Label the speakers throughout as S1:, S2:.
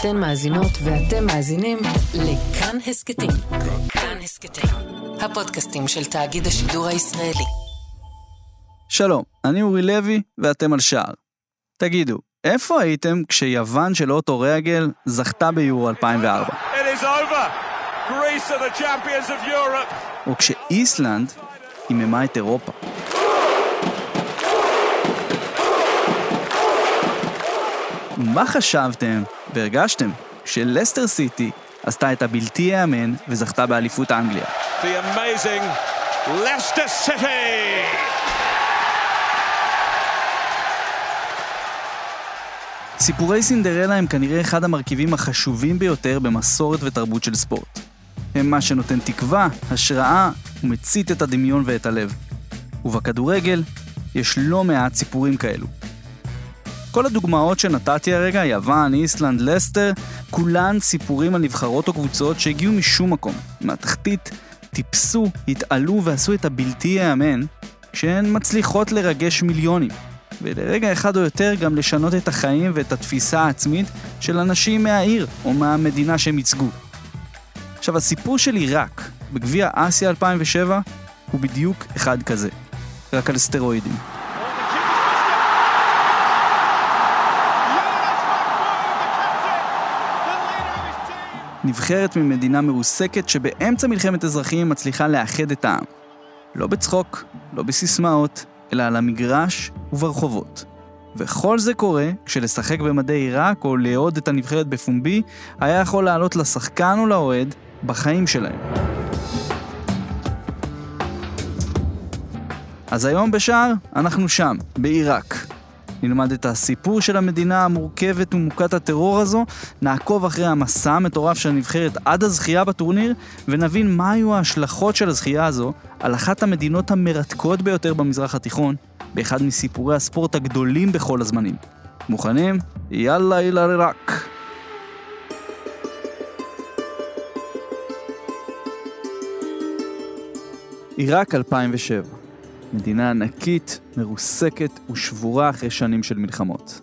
S1: אתן מאזינות ואתם מאזינים לכאן הסכתים. כאן הסכתים, הפודקאסטים של תאגיד השידור הישראלי.
S2: שלום, אני אורי לוי ואתם על שער. תגידו, איפה הייתם כשיוון של אוטו ריאגל זכתה ביורו 2004? או כשאיסלנד היממה את אירופה? מה חשבתם והרגשתם כשלסטר סיטי עשתה את הבלתי ייאמן וזכתה באליפות אנגליה? סיפורי סינדרלה הם כנראה אחד המרכיבים החשובים ביותר במסורת ותרבות של ספורט. הם מה שנותן תקווה, השראה ומצית את הדמיון ואת הלב. ובכדורגל יש לא מעט סיפורים כאלו. כל הדוגמאות שנתתי הרגע, יוון, איסלנד, לסטר, כולן סיפורים על נבחרות או קבוצות שהגיעו משום מקום, מהתחתית, טיפסו, התעלו ועשו את הבלתי ייאמן, כשהן מצליחות לרגש מיליונים, ולרגע אחד או יותר גם לשנות את החיים ואת התפיסה העצמית של אנשים מהעיר או מהמדינה שהם ייצגו. עכשיו, הסיפור של עיראק בגביע אסיה 2007 הוא בדיוק אחד כזה, רק על סטרואידים. נבחרת ממדינה מרוסקת שבאמצע מלחמת אזרחים מצליחה לאחד את העם. לא בצחוק, לא בסיסמאות, אלא על המגרש וברחובות. וכל זה קורה כשלשחק במדי עיראק או לאהוד את הנבחרת בפומבי היה יכול לעלות לשחקן או לאוהד בחיים שלהם. אז היום בשער אנחנו שם, בעיראק. נלמד את הסיפור של המדינה המורכבת ומוכת הטרור הזו, נעקוב אחרי המסע המטורף של הנבחרת עד הזכייה בטורניר, ונבין מה היו ההשלכות של הזכייה הזו על אחת המדינות המרתקות ביותר במזרח התיכון, באחד מסיפורי הספורט הגדולים בכל הזמנים. מוכנים? יאללה אילה רק. עיראק 2007 מדינה ענקית, מרוסקת ושבורה אחרי שנים של מלחמות.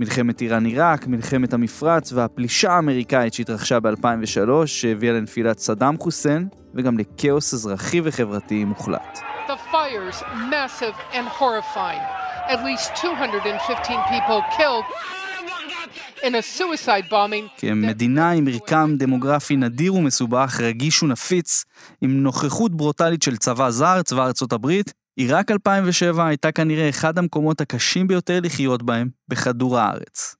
S2: מלחמת איראן-עיראק, מלחמת המפרץ והפלישה האמריקאית שהתרחשה ב-2003, שהביאה לנפילת סדאם חוסיין, וגם לכאוס אזרחי וחברתי מוחלט. The fires massive and horrifying. At least 215 people killed in a suicide bombing. כמדינה עם מרקם דמוגרפי נדיר ומסובך, רגיש ונפיץ, עם נוכחות ברוטלית של צבא זר, צבא ארצות הברית, עיראק 2007 הייתה כנראה אחד המקומות הקשים ביותר לחיות בהם בכדור הארץ.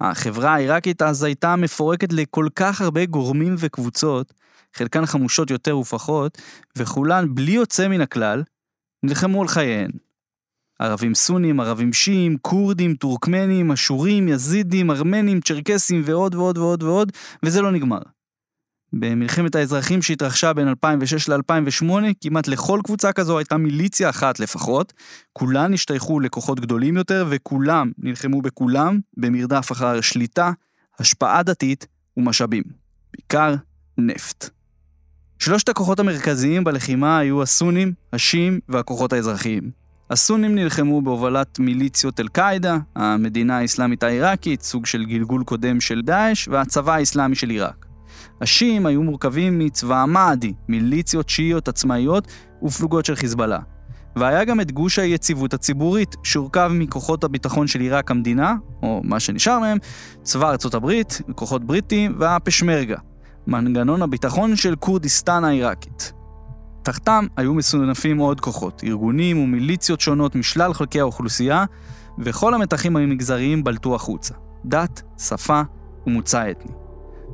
S2: החברה העיראקית אז הייתה מפורקת לכל כך הרבה גורמים וקבוצות, חלקן חמושות יותר ופחות, וכולן, בלי יוצא מן הכלל, נלחמו על חייהן. ערבים סונים, ערבים שיעים, כורדים, טורקמנים, אשורים, יזידים, ארמנים, צ'רקסים ועוד ועוד ועוד ועוד, וזה לא נגמר. במלחמת האזרחים שהתרחשה בין 2006 ל-2008, כמעט לכל קבוצה כזו הייתה מיליציה אחת לפחות. כולן השתייכו לכוחות גדולים יותר, וכולם נלחמו בכולם במרדף אחר שליטה, השפעה דתית ומשאבים. בעיקר נפט. שלושת הכוחות המרכזיים בלחימה היו הסונים, השיעים והכוחות האזרחיים. הסונים נלחמו בהובלת מיליציות אל-קאעידה, המדינה האסלאמית העיראקית, סוג של גלגול קודם של דאעש, והצבא האסלאמי של עיראק. השיעים היו מורכבים מצבא המאדי, מיליציות שיעיות עצמאיות ופלוגות של חיזבאללה. והיה גם את גוש היציבות הציבורית, שהורכב מכוחות הביטחון של עיראק המדינה, או מה שנשאר מהם, צבא ארצות הברית, כוחות בריטים והפשמרגה, מנגנון הביטחון של כורדיסטן העיראקית. תחתם היו מסונפים עוד כוחות, ארגונים ומיליציות שונות משלל חלקי האוכלוסייה, וכל המתחים המגזריים בלטו החוצה. דת, שפה ומוצא אתני.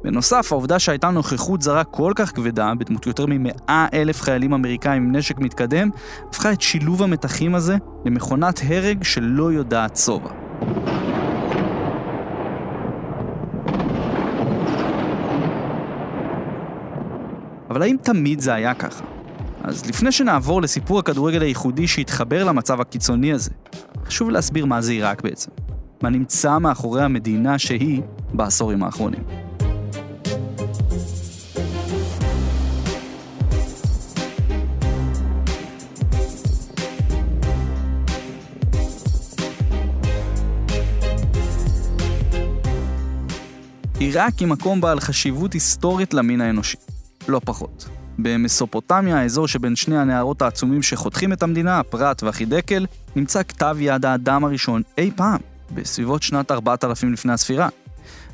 S2: בנוסף, העובדה שהייתה נוכחות זרה כל כך כבדה, בדמות יותר מ-100 אלף חיילים אמריקאים עם נשק מתקדם, הפכה את שילוב המתחים הזה למכונת הרג שלא יודעת שובע. אבל האם תמיד זה היה ככה? אז לפני שנעבור לסיפור הכדורגל הייחודי שהתחבר למצב הקיצוני הזה, חשוב להסביר מה זה עיראק בעצם. מה נמצא מאחורי המדינה שהיא בעשורים האחרונים. עיראק היא מקום בעל חשיבות היסטורית למין האנושי. לא פחות. במסופוטמיה, האזור שבין שני הנהרות העצומים שחותכים את המדינה, הפרת והחידקל, נמצא כתב יד האדם הראשון אי פעם, בסביבות שנת 4000 לפני הספירה.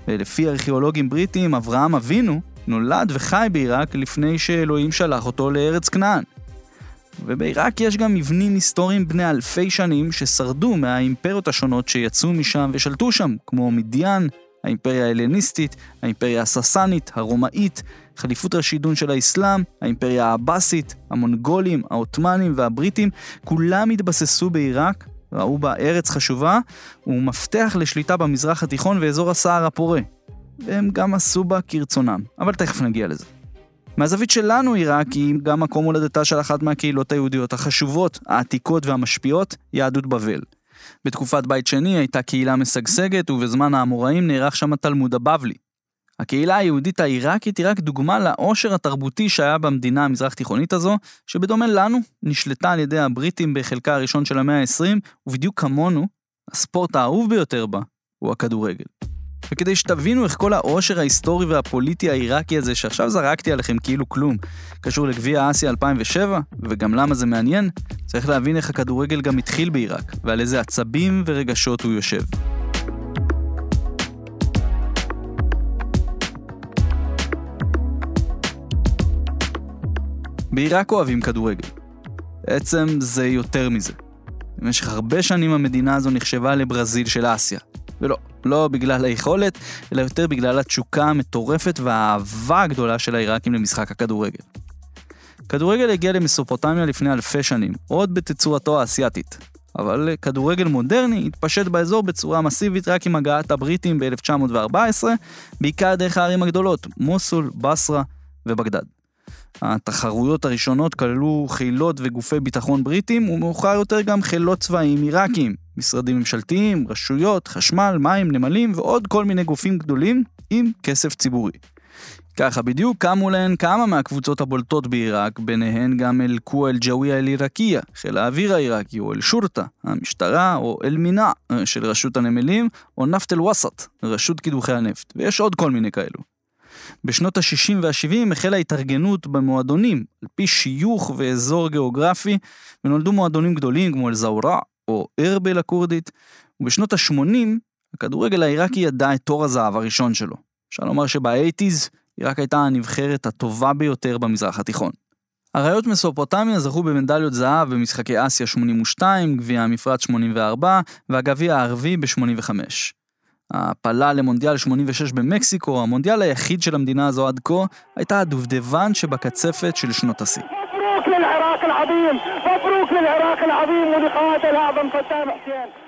S2: ולפי ארכיאולוגים בריטים, אברהם אבינו נולד וחי בעיראק לפני שאלוהים שלח אותו לארץ כנען. ובעיראק יש גם מבנים היסטוריים בני אלפי שנים ששרדו מהאימפריות השונות שיצאו משם ושלטו שם, כמו מדיין, האימפריה ההלניסטית, האימפריה הססנית, הרומאית, חליפות רשידון של האסלאם, האימפריה העבאסית, המונגולים, העות'מאנים והבריטים, כולם התבססו בעיראק, ראו בה ארץ חשובה ומפתח לשליטה במזרח התיכון ואזור הסהר הפורה. והם גם עשו בה כרצונם, אבל תכף נגיע לזה. מהזווית שלנו עיראק היא גם מקום הולדתה של אחת מהקהילות היהודיות החשובות, העתיקות והמשפיעות, יהדות בבל. בתקופת בית שני הייתה קהילה משגשגת, ובזמן האמוראים נערך שם התלמוד הבבלי. הקהילה היהודית העיראקית היא רק דוגמה לעושר התרבותי שהיה במדינה המזרח תיכונית הזו, שבדומה לנו, נשלטה על ידי הבריטים בחלקה הראשון של המאה ה-20, ובדיוק כמונו, הספורט האהוב ביותר בה הוא הכדורגל. וכדי שתבינו איך כל העושר ההיסטורי והפוליטי העיראקי הזה, שעכשיו זרקתי עליכם כאילו כלום, קשור לגביע אסיה 2007, וגם למה זה מעניין, צריך להבין איך הכדורגל גם התחיל בעיראק, ועל איזה עצבים ורגשות הוא יושב. בעיראק אוהבים כדורגל. בעצם זה יותר מזה. במשך הרבה שנים המדינה הזו נחשבה לברזיל של אסיה. ולא, לא בגלל היכולת, אלא יותר בגלל התשוקה המטורפת והאהבה הגדולה של העיראקים למשחק הכדורגל. כדורגל הגיע למסופוטמיה לפני אלפי שנים, עוד בתצורתו האסייתית. אבל כדורגל מודרני התפשט באזור בצורה מסיבית רק עם הגעת הבריטים ב-1914, בעיקר דרך הערים הגדולות, מוסול, בסרה ובגדד. התחרויות הראשונות כללו חילות וגופי ביטחון בריטים, ומאוחר יותר גם חילות צבאיים עיראקיים, משרדים ממשלתיים, רשויות, חשמל, מים, נמלים ועוד כל מיני גופים גדולים עם כסף ציבורי. ככה בדיוק קמו להן כמה מהקבוצות הבולטות בעיראק, ביניהן גם אל-קווה אל-ג'אוויה אל-עיראקיה, חיל האוויר העיראקי, או אל-שורטה, המשטרה, או אל-מינה של רשות הנמלים, או נפט אל-וסט, רשות קידוחי הנפט, ויש עוד כל מיני כאלו. בשנות ה-60 וה-70 החלה התארגנות במועדונים, על פי שיוך ואזור גיאוגרפי, ונולדו מועדונים גדולים כמו אל-זאורה או ארבל הכורדית, ובשנות ה-80 הכדורגל העיראקי ידע את תור הזהב הראשון שלו. אפשר לומר שבאייטיז עיראק הייתה הנבחרת הטובה ביותר במזרח התיכון. אריות מסופוטמיה זכו במדליות זהב במשחקי אסיה 82, גביע המפרץ 84 והגביע הערבי ב-85. ההעפלה למונדיאל 86 במקסיקו, המונדיאל היחיד של המדינה הזו עד כה, הייתה הדובדבן שבקצפת של שנות השיא.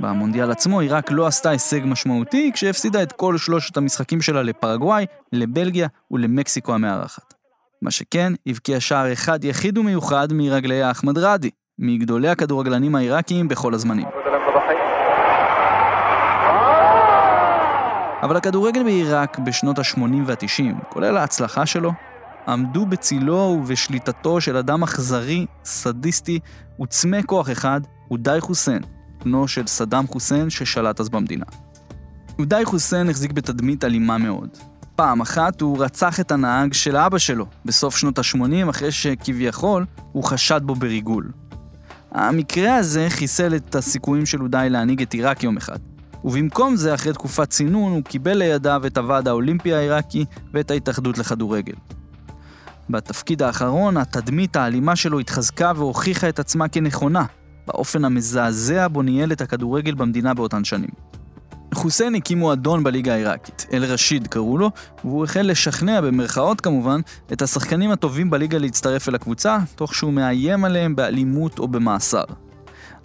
S2: במונדיאל עצמו עיראק לא עשתה הישג משמעותי כשהפסידה את כל שלושת המשחקים שלה לפרגוואי, לבלגיה ולמקסיקו המארחת. מה שכן, הבקיע שער אחד יחיד ומיוחד מרגלי אחמד ראדי, מגדולי הכדורגלנים העיראקיים בכל הזמנים. אבל הכדורגל בעיראק בשנות ה-80 וה-90, כולל ההצלחה שלו, עמדו בצילו ובשליטתו של אדם אכזרי, סדיסטי וצמא כוח אחד, אודאי חוסיין, בנו של סדאם חוסיין ששלט אז במדינה. אודאי חוסיין החזיק בתדמית אלימה מאוד. פעם אחת הוא רצח את הנהג של אבא שלו, בסוף שנות ה-80, אחרי שכביכול הוא חשד בו בריגול. המקרה הזה חיסל את הסיכויים של אודאי להנהיג את עיראק יום אחד. ובמקום זה, אחרי תקופת צינון, הוא קיבל לידיו את הוועד האולימפי העיראקי ואת ההתאחדות לכדורגל. בתפקיד האחרון, התדמית האלימה שלו התחזקה והוכיחה את עצמה כנכונה, באופן המזעזע בו ניהל את הכדורגל במדינה באותן שנים. חוסיין הקים מועדון בליגה העיראקית, אל-רשיד קראו לו, והוא החל לשכנע, במרכאות כמובן, את השחקנים הטובים בליגה להצטרף אל הקבוצה, תוך שהוא מאיים עליהם באלימות או במאסר.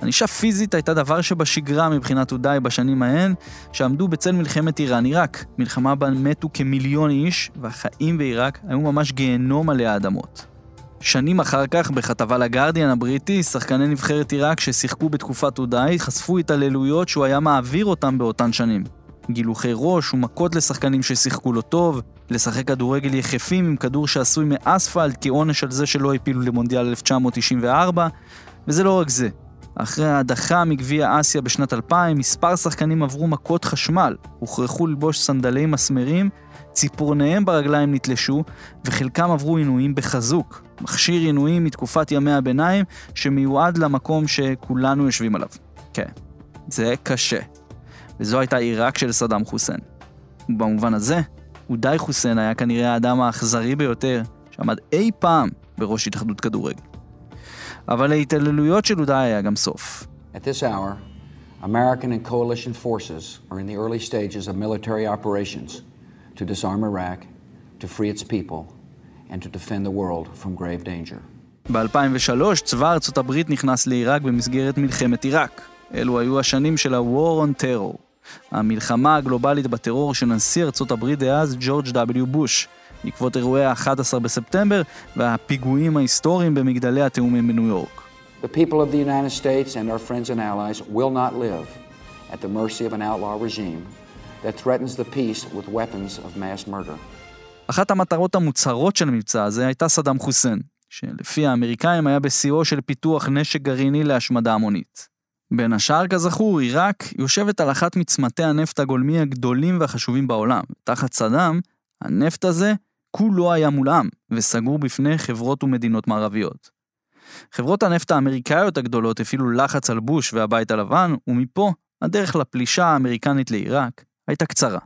S2: ענישה פיזית הייתה דבר שבשגרה מבחינת אודאי בשנים ההן, שעמדו בצל מלחמת איראן-עיראק, מלחמה בה מתו כמיליון איש, והחיים בעיראק היו ממש גיהנום עלי האדמות. שנים אחר כך, בכתבה לגרדיאן הבריטי, שחקני נבחרת עיראק ששיחקו בתקופת אודאי חשפו התעללויות שהוא היה מעביר אותם באותן שנים. גילוחי ראש ומכות לשחקנים ששיחקו לא טוב, לשחק כדורגל יחפים עם כדור שעשוי מאספלט כעונש על זה שלא הפילו למונדיאל 1994, וזה לא רק זה. אחרי ההדחה מגביע אסיה בשנת 2000, מספר שחקנים עברו מכות חשמל, הוכרחו ללבוש סנדלי מסמרים, ציפורניהם ברגליים נתלשו, וחלקם עברו עינויים בחזוק, מכשיר עינויים מתקופת ימי הביניים, שמיועד למקום שכולנו יושבים עליו. כן, זה קשה. וזו הייתה עיראק של סדאם חוסיין. ובמובן הזה, אודאי חוסיין היה כנראה האדם האכזרי ביותר שעמד אי פעם בראש התאחדות כדורגל. אבל להתעללויות של אודאי היה גם סוף.
S3: At this hour, American and coalition forces are in the early stages of military operations to disarm Iraq, to free its people, and to defend the world from grave danger.
S2: ב-2003 צבא ארצות הברית נכנס לעיראק במסגרת מלחמת עיראק. אלו היו השנים של ה-War on Terror, המלחמה הגלובלית בטרור של נשיא ארצות הברית דאז ג'ורג' W. בוש, בעקבות אירועי ה-11 בספטמבר והפיגועים ההיסטוריים במגדלי התאומים בניו יורק.
S3: The people of the United States and our friends and allies will not live at the mercy of an outlaw regime that threatens the peace with weapons of mass murder.
S2: אחת המטרות המוצהרות של המבצע הזה הייתה סדאם חוסיין, שלפי האמריקאים היה בשיאו של פיתוח נשק גרעיני להשמדה המונית. בין השאר, כזכור, עיראק יושבת על אחת מצמתי הנפט הגולמי הגדולים והחשובים בעולם. תחת סדאם, הנפט הזה כולו היה מולאם, וסגור בפני חברות ומדינות מערביות. חברות הנפט האמריקאיות הגדולות הפעילו לחץ על בוש והבית הלבן, ומפה הדרך לפלישה האמריקנית לעיראק הייתה קצרה.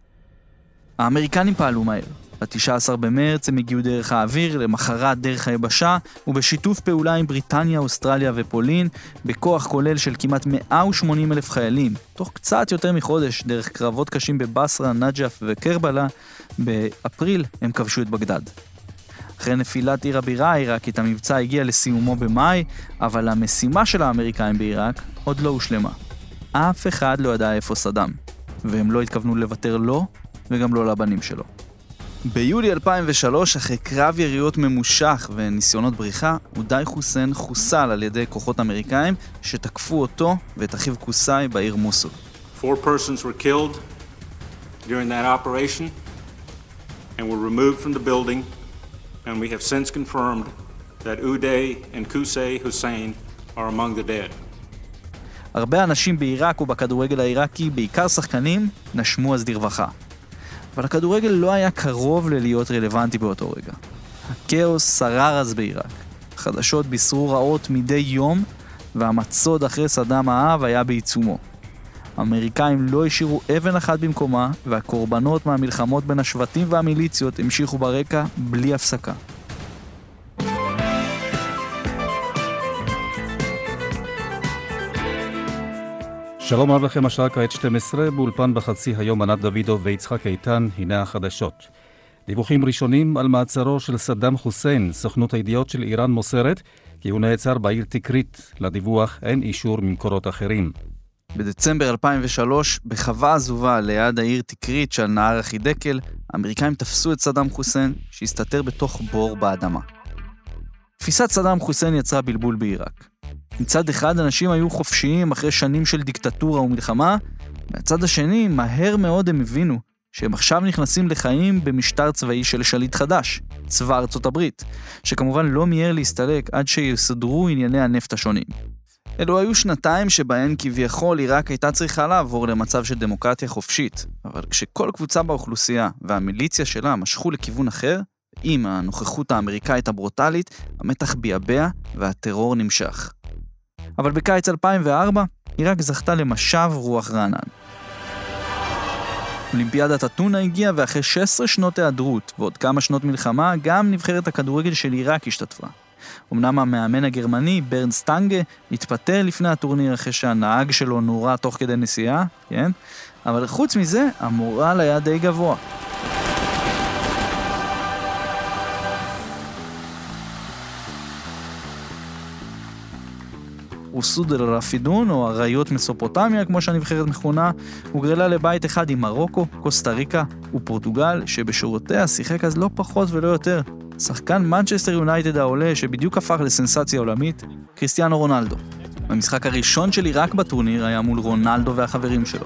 S2: האמריקנים פעלו מהר. ב-19 במרץ הם הגיעו דרך האוויר, למחרת דרך היבשה, ובשיתוף פעולה עם בריטניה, אוסטרליה ופולין, בכוח כולל של כמעט 180 אלף חיילים, תוך קצת יותר מחודש, דרך קרבות קשים בבסרה, נג'ף וקרבלה, באפריל הם כבשו את בגדד. אחרי נפילת עיר הבירה העיראקית, המבצע הגיע לסיומו במאי, אבל המשימה של האמריקאים בעיראק עוד לא הושלמה. אף אחד לא ידע איפה סדאם, והם לא התכוונו לוותר לו וגם לא לבנים שלו. ביולי 2003, אחרי קרב יריות ממושך וניסיונות בריחה, אודאי חוסיין חוסל על ידי כוחות אמריקאים שתקפו אותו ואת אחיו קוסאי בעיר מוסול.
S4: Four persons were killed during that operation and were removed from the building, and we have since confirmed that Uday and Qusay Hussein are among the dead.
S2: הרבה אנשים בעיראק ובכדורגל העיראקי, בעיקר שחקנים, נשמו אז לרווחה. אבל הכדורגל לא היה קרוב ללהיות רלוונטי באותו רגע. הכאוס שרר אז בעיראק. חדשות בישרו רעות מדי יום, והמצוד אחרי סדאם האב היה בעיצומו. האמריקאים לא השאירו אבן אחת במקומה, והקורבנות מהמלחמות בין השבטים והמיליציות המשיכו ברקע בלי הפסקה.
S5: שלום רב לכם, השעה כעת 12, באולפן בחצי היום ענת דוידוב ויצחק איתן, הנה החדשות. דיווחים ראשונים על מעצרו של סדאם חוסיין, סוכנות הידיעות של איראן מוסרת כי הוא נעצר בעיר תקרית. לדיווח אין אישור ממקורות אחרים.
S2: בדצמבר 2003, בחווה עזובה ליד העיר תקרית של נהר החידקל, האמריקאים תפסו את סדאם חוסיין, שהסתתר בתוך בור באדמה. תפיסת סדאם חוסיין יצרה בלבול בעיראק. מצד אחד אנשים היו חופשיים אחרי שנים של דיקטטורה ומלחמה, מהצד השני, מהר מאוד הם הבינו שהם עכשיו נכנסים לחיים במשטר צבאי של שליט חדש, צבא ארצות הברית, שכמובן לא מיהר להסתלק עד שיסדרו ענייני הנפט השונים. אלו היו שנתיים שבהן כביכול עיראק הייתה צריכה לעבור למצב של דמוקרטיה חופשית, אבל כשכל קבוצה באוכלוסייה והמיליציה שלה משכו לכיוון אחר, עם הנוכחות האמריקאית הברוטלית, המתח ביעבע והטרור נמשך. אבל בקיץ 2004, עיראק זכתה למשב רוח רענן. אולימפיאדת אתונה הגיעה ואחרי 16 שנות היעדרות ועוד כמה שנות מלחמה, גם נבחרת הכדורגל של עיראק השתתפה. אמנם המאמן הגרמני, ברן סטנגה, התפטר לפני הטורניר אחרי שהנהג שלו נורה תוך כדי נסיעה, כן? אבל חוץ מזה, המורל היה די גבוה. אוסוד אל-רפידון, או אריות מסופוטמיה, כמו שהנבחרת מכונה, הוגרלה לבית אחד עם מרוקו, קוסטה ריקה ופורטוגל, שבשורותיה שיחק אז לא פחות ולא יותר. שחקן מנצ'סטר יונייטד העולה, שבדיוק הפך לסנסציה עולמית, קריסטיאנו רונלדו. המשחק הראשון של עיראק בטורניר היה מול רונלדו והחברים שלו.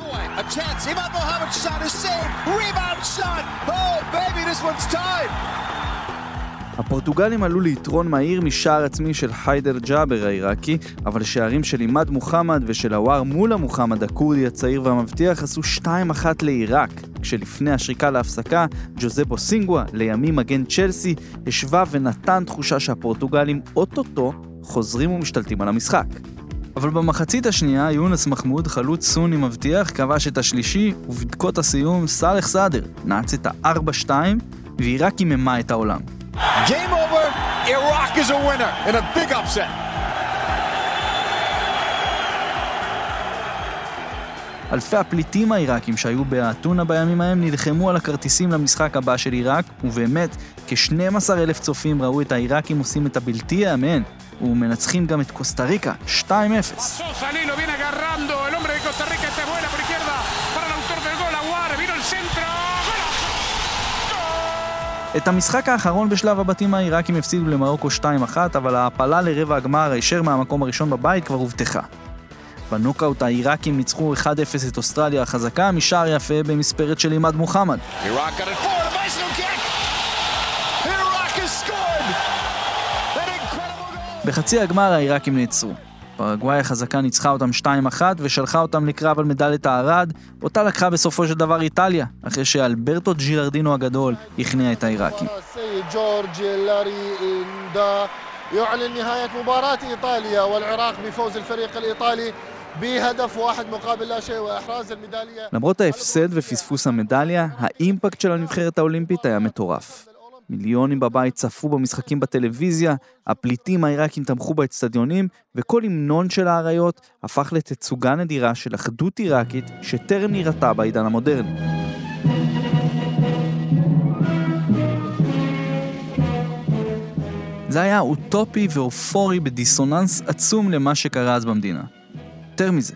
S2: הפורטוגלים עלו ליתרון מהיר משער עצמי של חיידר ג'אבר העיראקי, אבל שערים של עימאד מוחמד ושל הוואר מולה מוחמד הכורדי הצעיר והמבטיח עשו 2-1 לעיראק, כשלפני השריקה להפסקה, ג'וזבו סינגווה, לימים מגן צ'לסי, השווה ונתן תחושה שהפורטוגלים אוטוטו חוזרים ומשתלטים על המשחק. אבל במחצית השנייה, יונס מחמוד, חלוץ סוני מבטיח, כבש את השלישי, ובדקות הסיום, סאלח סאדר נעץ את ה-4-2, ועיראק היממה את העולם. Game over, Iraq is a winner in a big upset. אלפי הפליטים העיראקים שהיו באתונה בימים ההם נלחמו על הכרטיסים למשחק הבא של עיראק, ובאמת, כ-12 אלף צופים ראו את העיראקים עושים את הבלתי ייאמן, ומנצחים גם את קוסטה ריקה 2-0. את המשחק האחרון בשלב הבתים העיראקים הפסידו למרוקו 2-1, אבל ההעפלה לרבע הגמר הישר מהמקום הראשון בבית כבר הובטחה. בנוקאוט העיראקים ניצחו 1-0 את אוסטרליה החזקה משער יפה במספרת של עימאד מוחמד. בחצי הגמר העיראקים נעצרו. פרגוואי החזקה ניצחה אותם 2-1 ושלחה אותם לקרב על מדליית הארד, אותה לקחה בסופו של דבר איטליה, אחרי שאלברטו ג'ילרדינו הגדול הכניע את העיראקים. يعلن نهاية مباراة إيطاليا والعراق بفوز الفريق الإيطالي بهدف واحد مقابل لا شيء وإحراز الميدالية למרות ההפסד ופספוס המדליה, האימפקט של הנבחרת האולימפית היה מטורף. מיליונים בבית צפו במשחקים בטלוויזיה, הפליטים העיראקים תמכו באצטדיונים, וכל המנון של האריות הפך לתצוגה נדירה של אחדות עיראקית שטרם נראתה בעידן המודרני. זה היה אוטופי ואופורי בדיסוננס עצום למה שקרה אז במדינה. יותר מזה,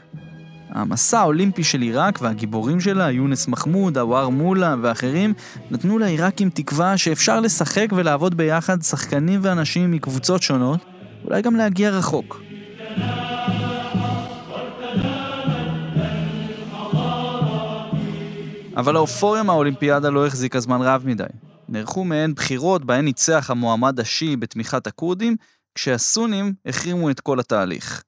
S2: המסע האולימפי של עיראק והגיבורים שלה, יונס מחמוד, עוואר מולה ואחרים, נתנו לעיראקים תקווה שאפשר לשחק ולעבוד ביחד שחקנים ואנשים מקבוצות שונות, אולי גם להגיע רחוק. אבל האופוריה מהאולימפיאדה לא החזיקה זמן רב מדי. נערכו מהן בחירות בהן ניצח המועמד השיעי בתמיכת הכורדים, כשהסונים החרימו את כל התהליך.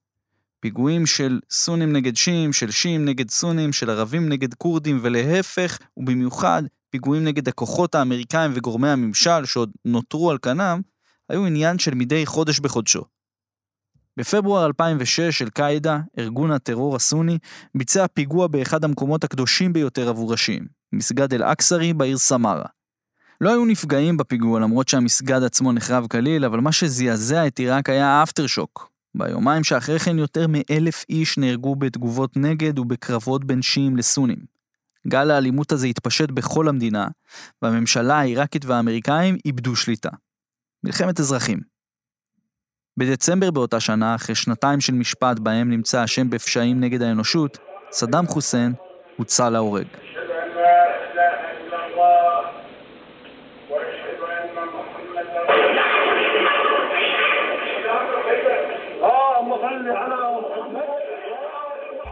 S2: פיגועים של סונים נגד שיעים, של שיעים נגד סונים, של ערבים נגד כורדים ולהפך, ובמיוחד פיגועים נגד הכוחות האמריקאים וגורמי הממשל שעוד נותרו על כנם, היו עניין של מדי חודש בחודשו. בפברואר 2006 אל-קאעידה, ארגון הטרור הסוני, ביצע פיגוע באחד המקומות הקדושים ביותר עבור השיעים, מסגד אל-אקסרי בעיר סמארה. לא היו נפגעים בפיגוע למרות שהמסגד עצמו נחרב כליל, אבל מה שזעזע את עיראק היה האפטר שוק, ביומיים שאחרי כן יותר מאלף איש נהרגו בתגובות נגד ובקרבות בין שיעים לסונים. גל האלימות הזה התפשט בכל המדינה, והממשלה העיראקית והאמריקאים איבדו שליטה. מלחמת אזרחים. בדצמבר באותה שנה, אחרי שנתיים של משפט בהם נמצא אשם בפשעים נגד האנושות, סדאם חוסיין הוצא להורג.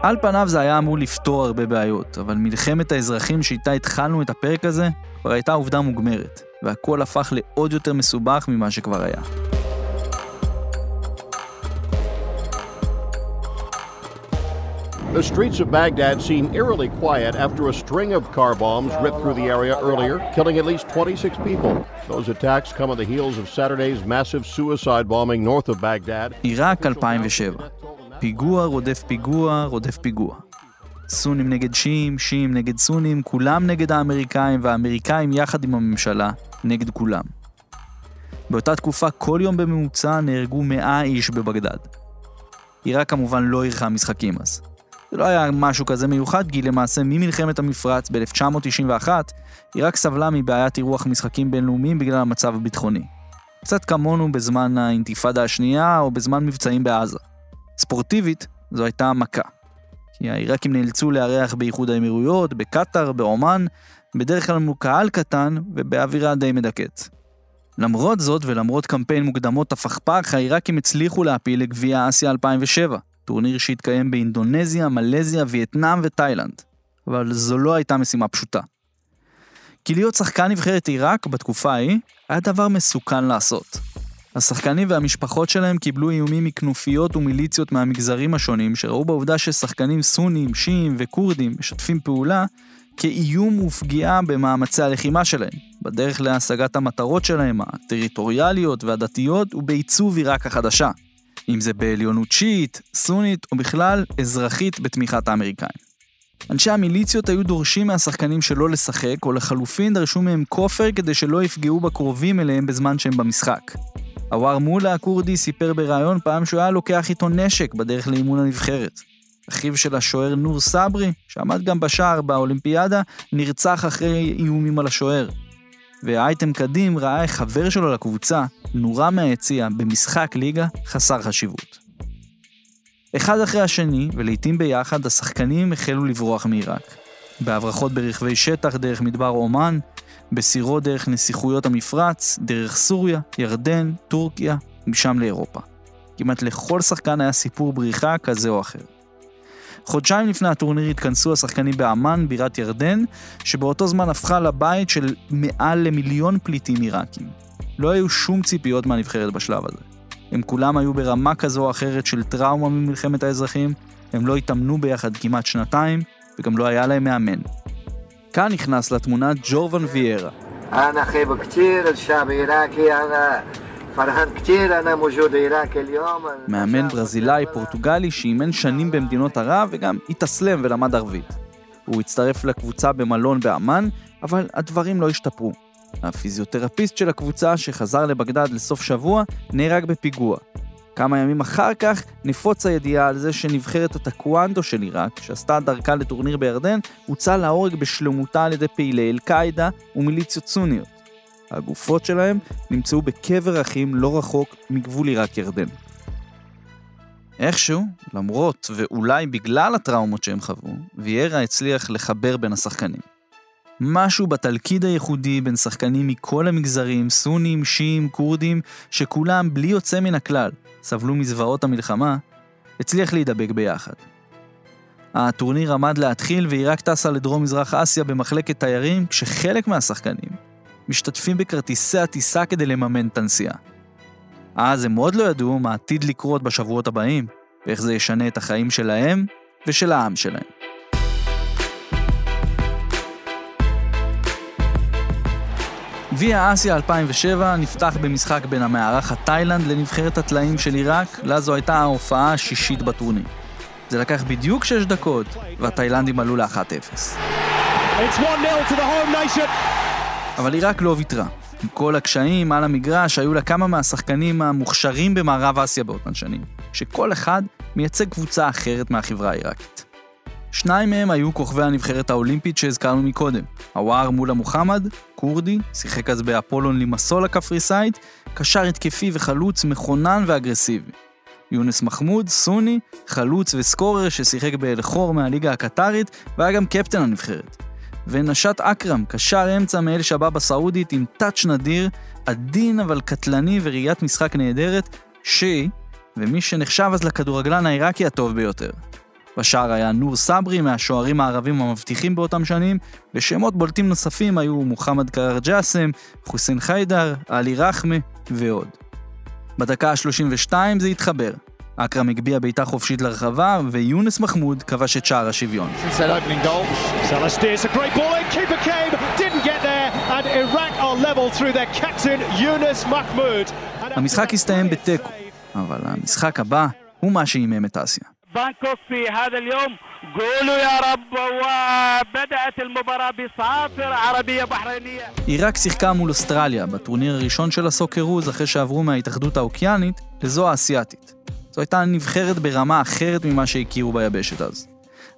S2: על פניו זה היה אמור לפתור הרבה בעיות, אבל מלחמת האזרחים שאיתה התחלנו את הפרק הזה, כבר הייתה עובדה מוגמרת, והכל הפך לעוד יותר מסובך ממה שכבר היה.
S6: The streets of Baghdad seem eerily quiet after a string of car bombs ripped through the area earlier, killing at least 26 people. Those attacks come on the heels of Saturday's massive suicide bombing north of Baghdad.
S2: עיראק 2007 פיגוע רודף פיגוע רודף פיגוע. סונים נגד שיעים, שיעים נגד סונים, כולם נגד האמריקאים, והאמריקאים יחד עם הממשלה נגד כולם. באותה תקופה כל יום בממוצע נהרגו 100 איש בבגדד. עיראק כמובן לא אירחה משחקים אז. זה לא היה משהו כזה מיוחד, כי למעשה ממלחמת המפרץ ב-1991, עיראק סבלה מבעיית אירוח משחקים בינלאומיים בגלל המצב הביטחוני. קצת כמונו בזמן האינתיפאדה השנייה או בזמן מבצעים בעזה. ספורטיבית, זו הייתה מכה. כי העיראקים נאלצו לארח באיחוד האמירויות, בקטאר, בעומאן, בדרך כלל מול קהל קטן ובאווירה די מדכאת. למרות זאת ולמרות קמפיין מוקדמות הפכפך, העיראקים הצליחו להפיל לגביע אסיה 2007, טורניר שהתקיים באינדונזיה, מלזיה, וייטנאם ותאילנד. אבל זו לא הייתה משימה פשוטה. כי להיות שחקן נבחרת עיראק בתקופה ההיא היה דבר מסוכן לעשות. השחקנים והמשפחות שלהם קיבלו איומים מכנופיות ומיליציות מהמגזרים השונים, שראו בעובדה ששחקנים סונים, שיעים וכורדים משתפים פעולה כאיום ופגיעה במאמצי הלחימה שלהם, בדרך להשגת המטרות שלהם, הטריטוריאליות והדתיות, ובעיצוב עיראק החדשה. אם זה בעליונות שיעית, סונית, או בכלל אזרחית בתמיכת האמריקאים. אנשי המיליציות היו דורשים מהשחקנים שלא לשחק, או לחלופין דרשו מהם כופר כדי שלא יפגעו בקרובים אליהם בזמן שהם במשחק. עוואר מולה הכורדי סיפר בריאיון פעם שהוא היה לוקח איתו נשק בדרך לאימון הנבחרת. אחיו של השוער נור סברי, שעמד גם בשער באולימפיאדה, נרצח אחרי איומים על השוער. ואייטם קדים ראה איך חבר שלו לקבוצה נורה מהיציע במשחק ליגה חסר חשיבות. אחד אחרי השני, ולעיתים ביחד, השחקנים החלו לברוח מעיראק. בהברחות ברכבי שטח דרך מדבר אומן, בסירות דרך נסיכויות המפרץ, דרך סוריה, ירדן, טורקיה, משם לאירופה. כמעט לכל שחקן היה סיפור בריחה כזה או אחר. חודשיים לפני הטורניר התכנסו השחקנים באמ"ן, בירת ירדן, שבאותו זמן הפכה לבית של מעל למיליון פליטים עיראקים. לא היו שום ציפיות מהנבחרת בשלב הזה. הם כולם היו ברמה כזו או אחרת של טראומה ממלחמת האזרחים, הם לא התאמנו ביחד כמעט שנתיים, וגם לא היה להם מאמן. כאן נכנס לתמונה ג'ורבן ויארה. מאמן ברזילאי פורטוגלי שאימן שנים במדינות ערב וגם התאסלם ולמד ערבית. הוא הצטרף לקבוצה במלון באמ"ן, אבל הדברים לא השתפרו. הפיזיותרפיסט של הקבוצה, שחזר לבגדד לסוף שבוע, נהרג בפיגוע. כמה ימים אחר כך נפוץ הידיעה על זה שנבחרת הטקוונדו של עיראק, שעשתה דרכה לטורניר בירדן, הוצא להורג בשלמותה על ידי פעילי אל-קאעידה ומיליציות סוניות. הגופות שלהם נמצאו בקבר אחים לא רחוק מגבול עיראק-ירדן. איכשהו, למרות ואולי בגלל הטראומות שהם חוו, ויארה הצליח לחבר בין השחקנים. משהו בתלכיד הייחודי בין שחקנים מכל המגזרים, סונים, שיעים, כורדים, שכולם, בלי יוצא מן הכלל, סבלו מזוועות המלחמה, הצליח להידבק ביחד. הטורניר עמד להתחיל ועיראק טסה לדרום מזרח אסיה במחלקת תיירים, כשחלק מהשחקנים משתתפים בכרטיסי הטיסה כדי לממן את הנסיעה. אז הם עוד לא ידעו מה עתיד לקרות בשבועות הבאים, ואיך זה ישנה את החיים שלהם ושל העם שלהם. גביע אסיה 2007 נפתח במשחק בין המארחת תאילנד לנבחרת הטלאים של עיראק, לה זו הייתה ההופעה השישית בטורניר. זה לקח בדיוק 6 דקות, והתאילנדים עלו ל-1-0. אבל עיראק לא ויתרה. עם כל הקשיים על המגרש, היו לה כמה מהשחקנים המוכשרים במערב אסיה באותן שנים, שכל אחד מייצג קבוצה אחרת מהחברה העיראקית. שניים מהם היו כוכבי הנבחרת האולימפית שהזכרנו מקודם. עוואר מולה מוחמד, כורדי, שיחק אז באפולון לימסול הקפריסאית, קשר התקפי וחלוץ מכונן ואגרסיבי. יונס מחמוד, סוני, חלוץ וסקורר ששיחק באל-חור מהליגה הקטרית והיה גם קפטן הנבחרת. ונשת אכרם, קשר אמצע מאל שבאב הסעודית עם טאץ' נדיר, עדין אבל קטלני וראיית משחק נהדרת, שי, ומי שנחשב אז לכדורגלן העיראקי הטוב ביותר. בשער היה נור סברי מהשוערים הערבים המבטיחים באותם שנים, ושמות בולטים נוספים היו מוחמד קרר ג'אסם, חוסיין חיידר, עלי רחמה ועוד. בדקה ה-32 זה התחבר. אכרם הגביה בעיטה חופשית לרחבה, ויונס מחמוד כבש את שער השוויון. המשחק הסתיים בתיקו, אבל המשחק הבא הוא מה שעימם את אסיה. بانكوك في هذا اليوم قولوا يا رب وبدأت المباراة بصافرة عربية بحرينية עיראק שיחקה מול אוסטרליה בטורניר הראשון של הסוקרוז אחרי שעברו מההתאחדות האוקיאנית לזו האסייתית. זו הייתה נבחרת ברמה אחרת ממה שהכירו ביבשת אז.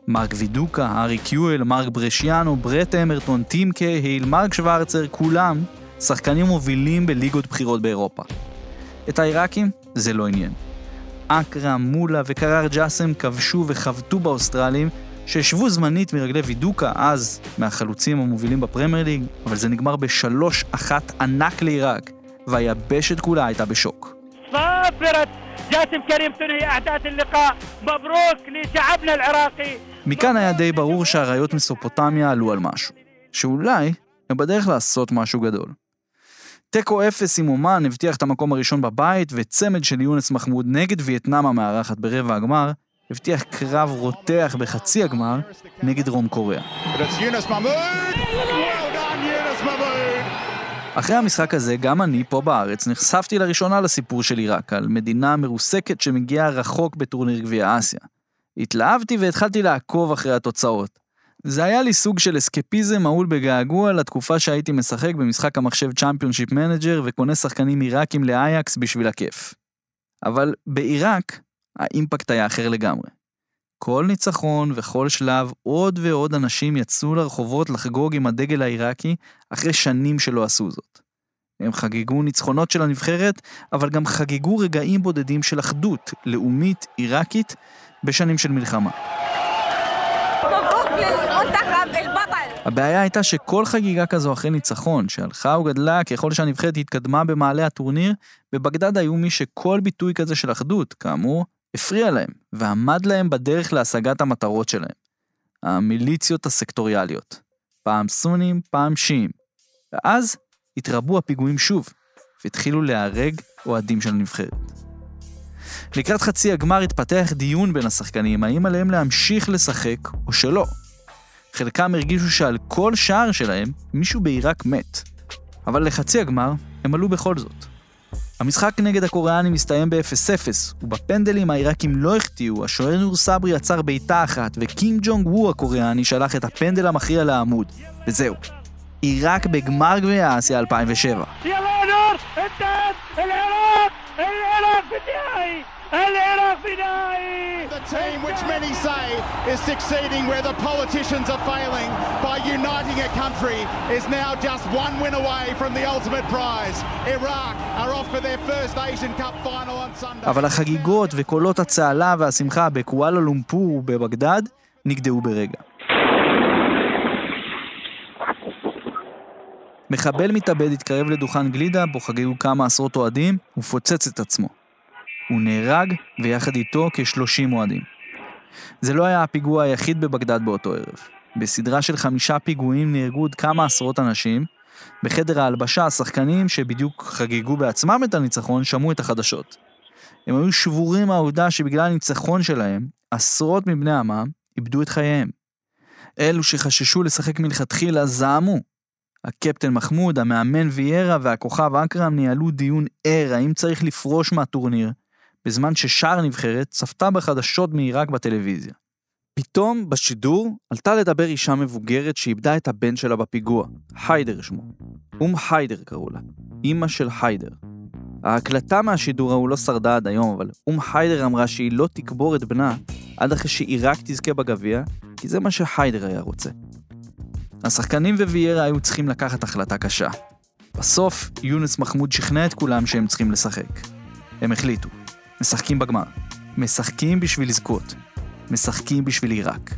S2: מרק וידוקה, הארי קיואל, מרק ברשיאנו, ברט אמרטון, טים קהיל, מרק שוורצר, כולם שחקנים מובילים בליגות בחירות באירופה. את העיראקים זה לא עניין. אכרם, מולה וקרר ג'אסם כבשו וחבטו באוסטרלים, שהשוו זמנית מרגלי וידוקה, אז מהחלוצים המובילים בפרמייר ליג, אבל זה נגמר בשלוש אחת ענק לעיראק, והיבשת כולה הייתה בשוק. מכאן היה די ברור שהאריות מסופוטמיה עלו על משהו, שאולי הם בדרך לעשות משהו גדול. תיקו אפס עם אומן הבטיח את המקום הראשון בבית, וצמד של יונס מחמוד נגד וייטנאם המארחת ברבע הגמר, הבטיח קרב רותח בחצי הגמר נגד דרום קוריאה. אחרי המשחק הזה, גם אני, פה בארץ, נחשפתי לראשונה לסיפור של עיראק, על מדינה מרוסקת שמגיעה רחוק בטורניר גביע אסיה. התלהבתי והתחלתי לעקוב אחרי התוצאות. זה היה לי סוג של אסקפיזם מהול בגעגוע לתקופה שהייתי משחק במשחק המחשב Championship Manager וקונה שחקנים עיראקים לאייקס בשביל הכיף. אבל בעיראק, ה impact היה אחר לגמרי. כל ניצחון וכל שלב עוד ועוד אנשים יצאו לרחובות לחגוג עם הדגל העיראקי אחרי שנים שלא עשו זאת. הם חגגו ניצחונות של הנבחרת, אבל גם חגגו רגעים בודדים של אחדות לאומית עיראקית בשנים של מלחמה. הבעיה הייתה שכל חגיגה כזו אחרי ניצחון, שהלכה וגדלה ככל שהנבחרת התקדמה במעלה הטורניר, בבגדד היו מי שכל ביטוי כזה של אחדות, כאמור, הפריע להם, ועמד להם בדרך להשגת המטרות שלהם. המיליציות הסקטוריאליות. פעם סונים, פעם שיעים. ואז התרבו הפיגועים שוב, והתחילו להיהרג אוהדים של הנבחרת. לקראת חצי הגמר התפתח דיון בין השחקנים האם עליהם להמשיך לשחק או שלא. חלקם הרגישו שעל כל שער שלהם מישהו בעיראק מת. אבל לחצי הגמר הם עלו בכל זאת. המשחק נגד הקוריאנים הסתיים ב-0-0, ובפנדלים העיראקים לא החטיאו, השוער נור סברי עצר בעיטה אחת, וקים ג'ונג וו הקוריאני שלח את הפנדל המכריע לעמוד. וזהו. עיראק בגמר גביע אסיה 2007. יאללה נור! The team which many say is succeeding where the politicians are failing by uniting a country is now just one win away from the ultimate prize. Iraq are off for their first Asian Cup final on Sunday. אבל החגיגות וקולות הצהלה והשמחה בקואלה לומפור ובבגדד נגדעו ברגע. מחבל מתאבד התקרב לדוכן גלידה, בו חגגו כמה עשרות אוהדים, ופוצץ את עצמו. הוא נהרג, ויחד איתו כ-30 אוהדים. זה לא היה הפיגוע היחיד בבגדד באותו ערב. בסדרה של חמישה פיגועים נהרגו עוד כמה עשרות אנשים. בחדר ההלבשה, השחקנים שבדיוק חגגו בעצמם את הניצחון, שמעו את החדשות. הם היו שבורים מהעובדה שבגלל הניצחון שלהם, עשרות מבני עמם איבדו את חייהם. אלו שחששו לשחק מלכתחילה זעמו. הקפטן מחמוד, המאמן ויארה והכוכב אכרם ניהלו דיון ער האם צריך לפרוש מהטורניר, בזמן ששאר הנבחרת צפתה בחדשות מעיראק בטלוויזיה. פתאום, בשידור, עלתה לדבר אישה מבוגרת שאיבדה את הבן שלה בפיגוע, היידר שמו. אום היידר קראו לה, אימא של היידר. ההקלטה מהשידור ההוא לא שרדה עד היום, אבל אום היידר אמרה שהיא לא תקבור את בנה עד אחרי שעיראק תזכה בגביע, כי זה מה שהיידר היה רוצה. השחקנים וויירה היו צריכים לקחת החלטה קשה. בסוף, יונס מחמוד שכנע את כולם שהם צריכים לשחק. הם החליטו. משחקים בגמר. משחקים בשביל לזכות. משחקים בשביל עיראק.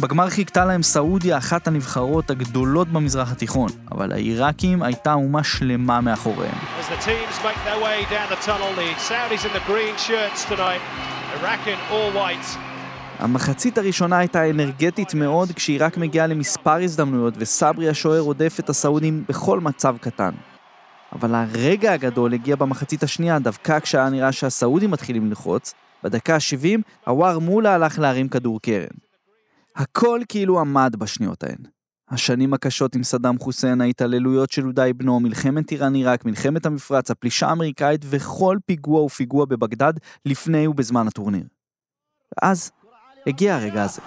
S2: בגמר חיכתה להם סעודיה, אחת הנבחרות הגדולות במזרח התיכון, אבל העיראקים הייתה אומה שלמה מאחוריהם. המחצית הראשונה הייתה אנרגטית מאוד כשעיראק מגיעה למספר הזדמנויות וסברי השוער רודף את הסעודים בכל מצב קטן. אבל הרגע הגדול הגיע במחצית השנייה, דווקא כשהיה נראה שהסעודים מתחילים ללחוץ, בדקה ה-70 הוואר מולה הלך להרים כדור קרן. הכל כאילו עמד בשניות ההן. השנים הקשות עם סדאם חוסיין, ההתעללויות של אודאי בנו, מלחמת איראן-עיראק, מלחמת המפרץ, הפלישה האמריקאית וכל פיגוע ופיגוע בבגדד לפני ובזמן הטורניר. ואז הגיע הרגע הזה.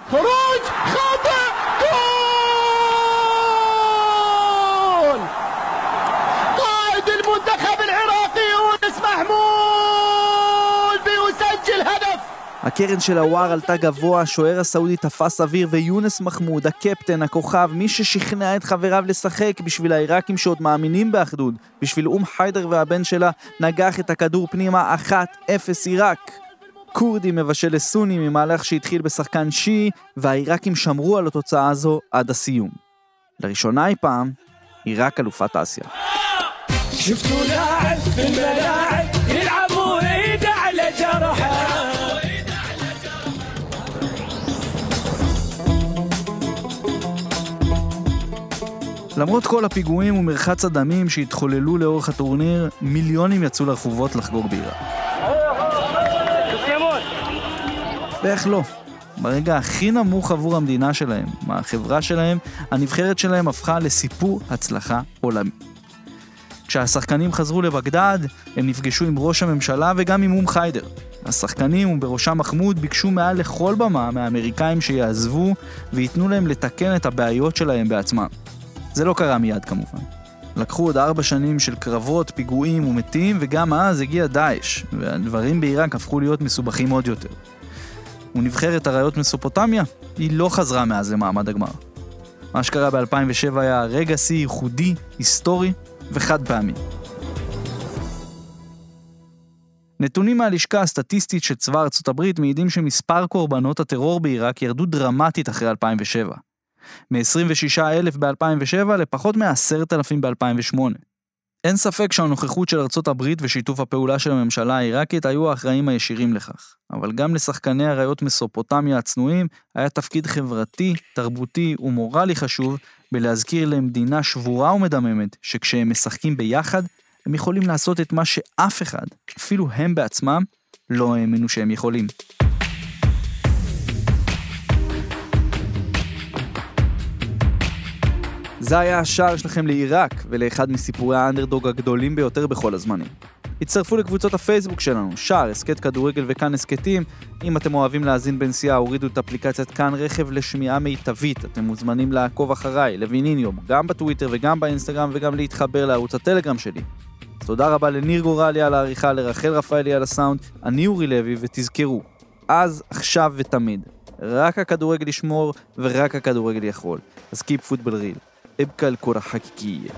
S2: הקרן של הוואר עלתה גבוה, השוער הסעודי תפס אוויר ויונס מחמוד, הקפטן, הכוכב, מי ששכנע את חבריו לשחק בשביל העיראקים שעוד מאמינים באחדות, בשביל אום חיידר והבן שלה, נגח את הכדור פנימה 1-0 עיראק. כורדי מבשל לסוני ממהלך שהתחיל בשחקן שיעי, והעיראקים שמרו על התוצאה הזו עד הסיום. לראשונה אי פעם, עיראק אלופת אסיה. למרות כל הפיגועים ומרחץ הדמים שהתחוללו לאורך הטורניר, מיליונים יצאו לרחובות לחגוג בעיראק. ואיך לא? ברגע הכי נמוך עבור המדינה שלהם, מהחברה שלהם, הנבחרת שלהם הפכה לסיפור הצלחה עולמי. כשהשחקנים חזרו לבגדד, הם נפגשו עם ראש הממשלה וגם עם אום חיידר. השחקנים, ובראשם מחמוד, ביקשו מעל לכל במה מהאמריקאים שיעזבו וייתנו להם לתקן את הבעיות שלהם בעצמם. זה לא קרה מיד כמובן. לקחו עוד ארבע שנים של קרבות, פיגועים ומתים, וגם אז הגיע דאעש, והדברים בעיראק הפכו להיות מסובכים עוד יותר. ונבחרת אריות מסופוטמיה, היא לא חזרה מאז למעמד הגמר. מה שקרה ב-2007 היה רגע שיא ייחודי, היסטורי וחד פעמי. נתונים מהלשכה הסטטיסטית של צבא ארצות הברית מעידים שמספר קורבנות הטרור בעיראק ירדו דרמטית אחרי 2007. מ-26,000 ב-2007 לפחות מ-10,000 ב-2008. אין ספק שהנוכחות של ארצות הברית ושיתוף הפעולה של הממשלה העיראקית היו האחראים הישירים לכך. אבל גם לשחקני אריות מסופוטמיה הצנועים היה תפקיד חברתי, תרבותי ומורלי חשוב בלהזכיר למדינה שבורה ומדממת שכשהם משחקים ביחד, הם יכולים לעשות את מה שאף אחד, אפילו הם בעצמם, לא האמינו שהם יכולים. זה היה השער שלכם לעיראק ולאחד מסיפורי האנדרדוג הגדולים ביותר בכל הזמנים. הצטרפו לקבוצות הפייסבוק שלנו, שער, הסכת כדורגל וכאן הסכתים. אם אתם אוהבים להאזין בנסיעה, הורידו את אפליקציית כאן רכב לשמיעה מיטבית. אתם מוזמנים לעקוב אחריי, לויניניום, גם בטוויטר וגם באינסטגרם וגם להתחבר לערוץ הטלגרם שלי. תודה רבה לניר גורלי על העריכה, לרחל רפאלי על הסאונד, אני אורי לוי, ותזכרו, אז, עכשיו ותמיד, רק הכדורגל ישמור ורק הכדורגל יכול. אז קיפ פוטבל ריל. ابكى الكرة حقيقية.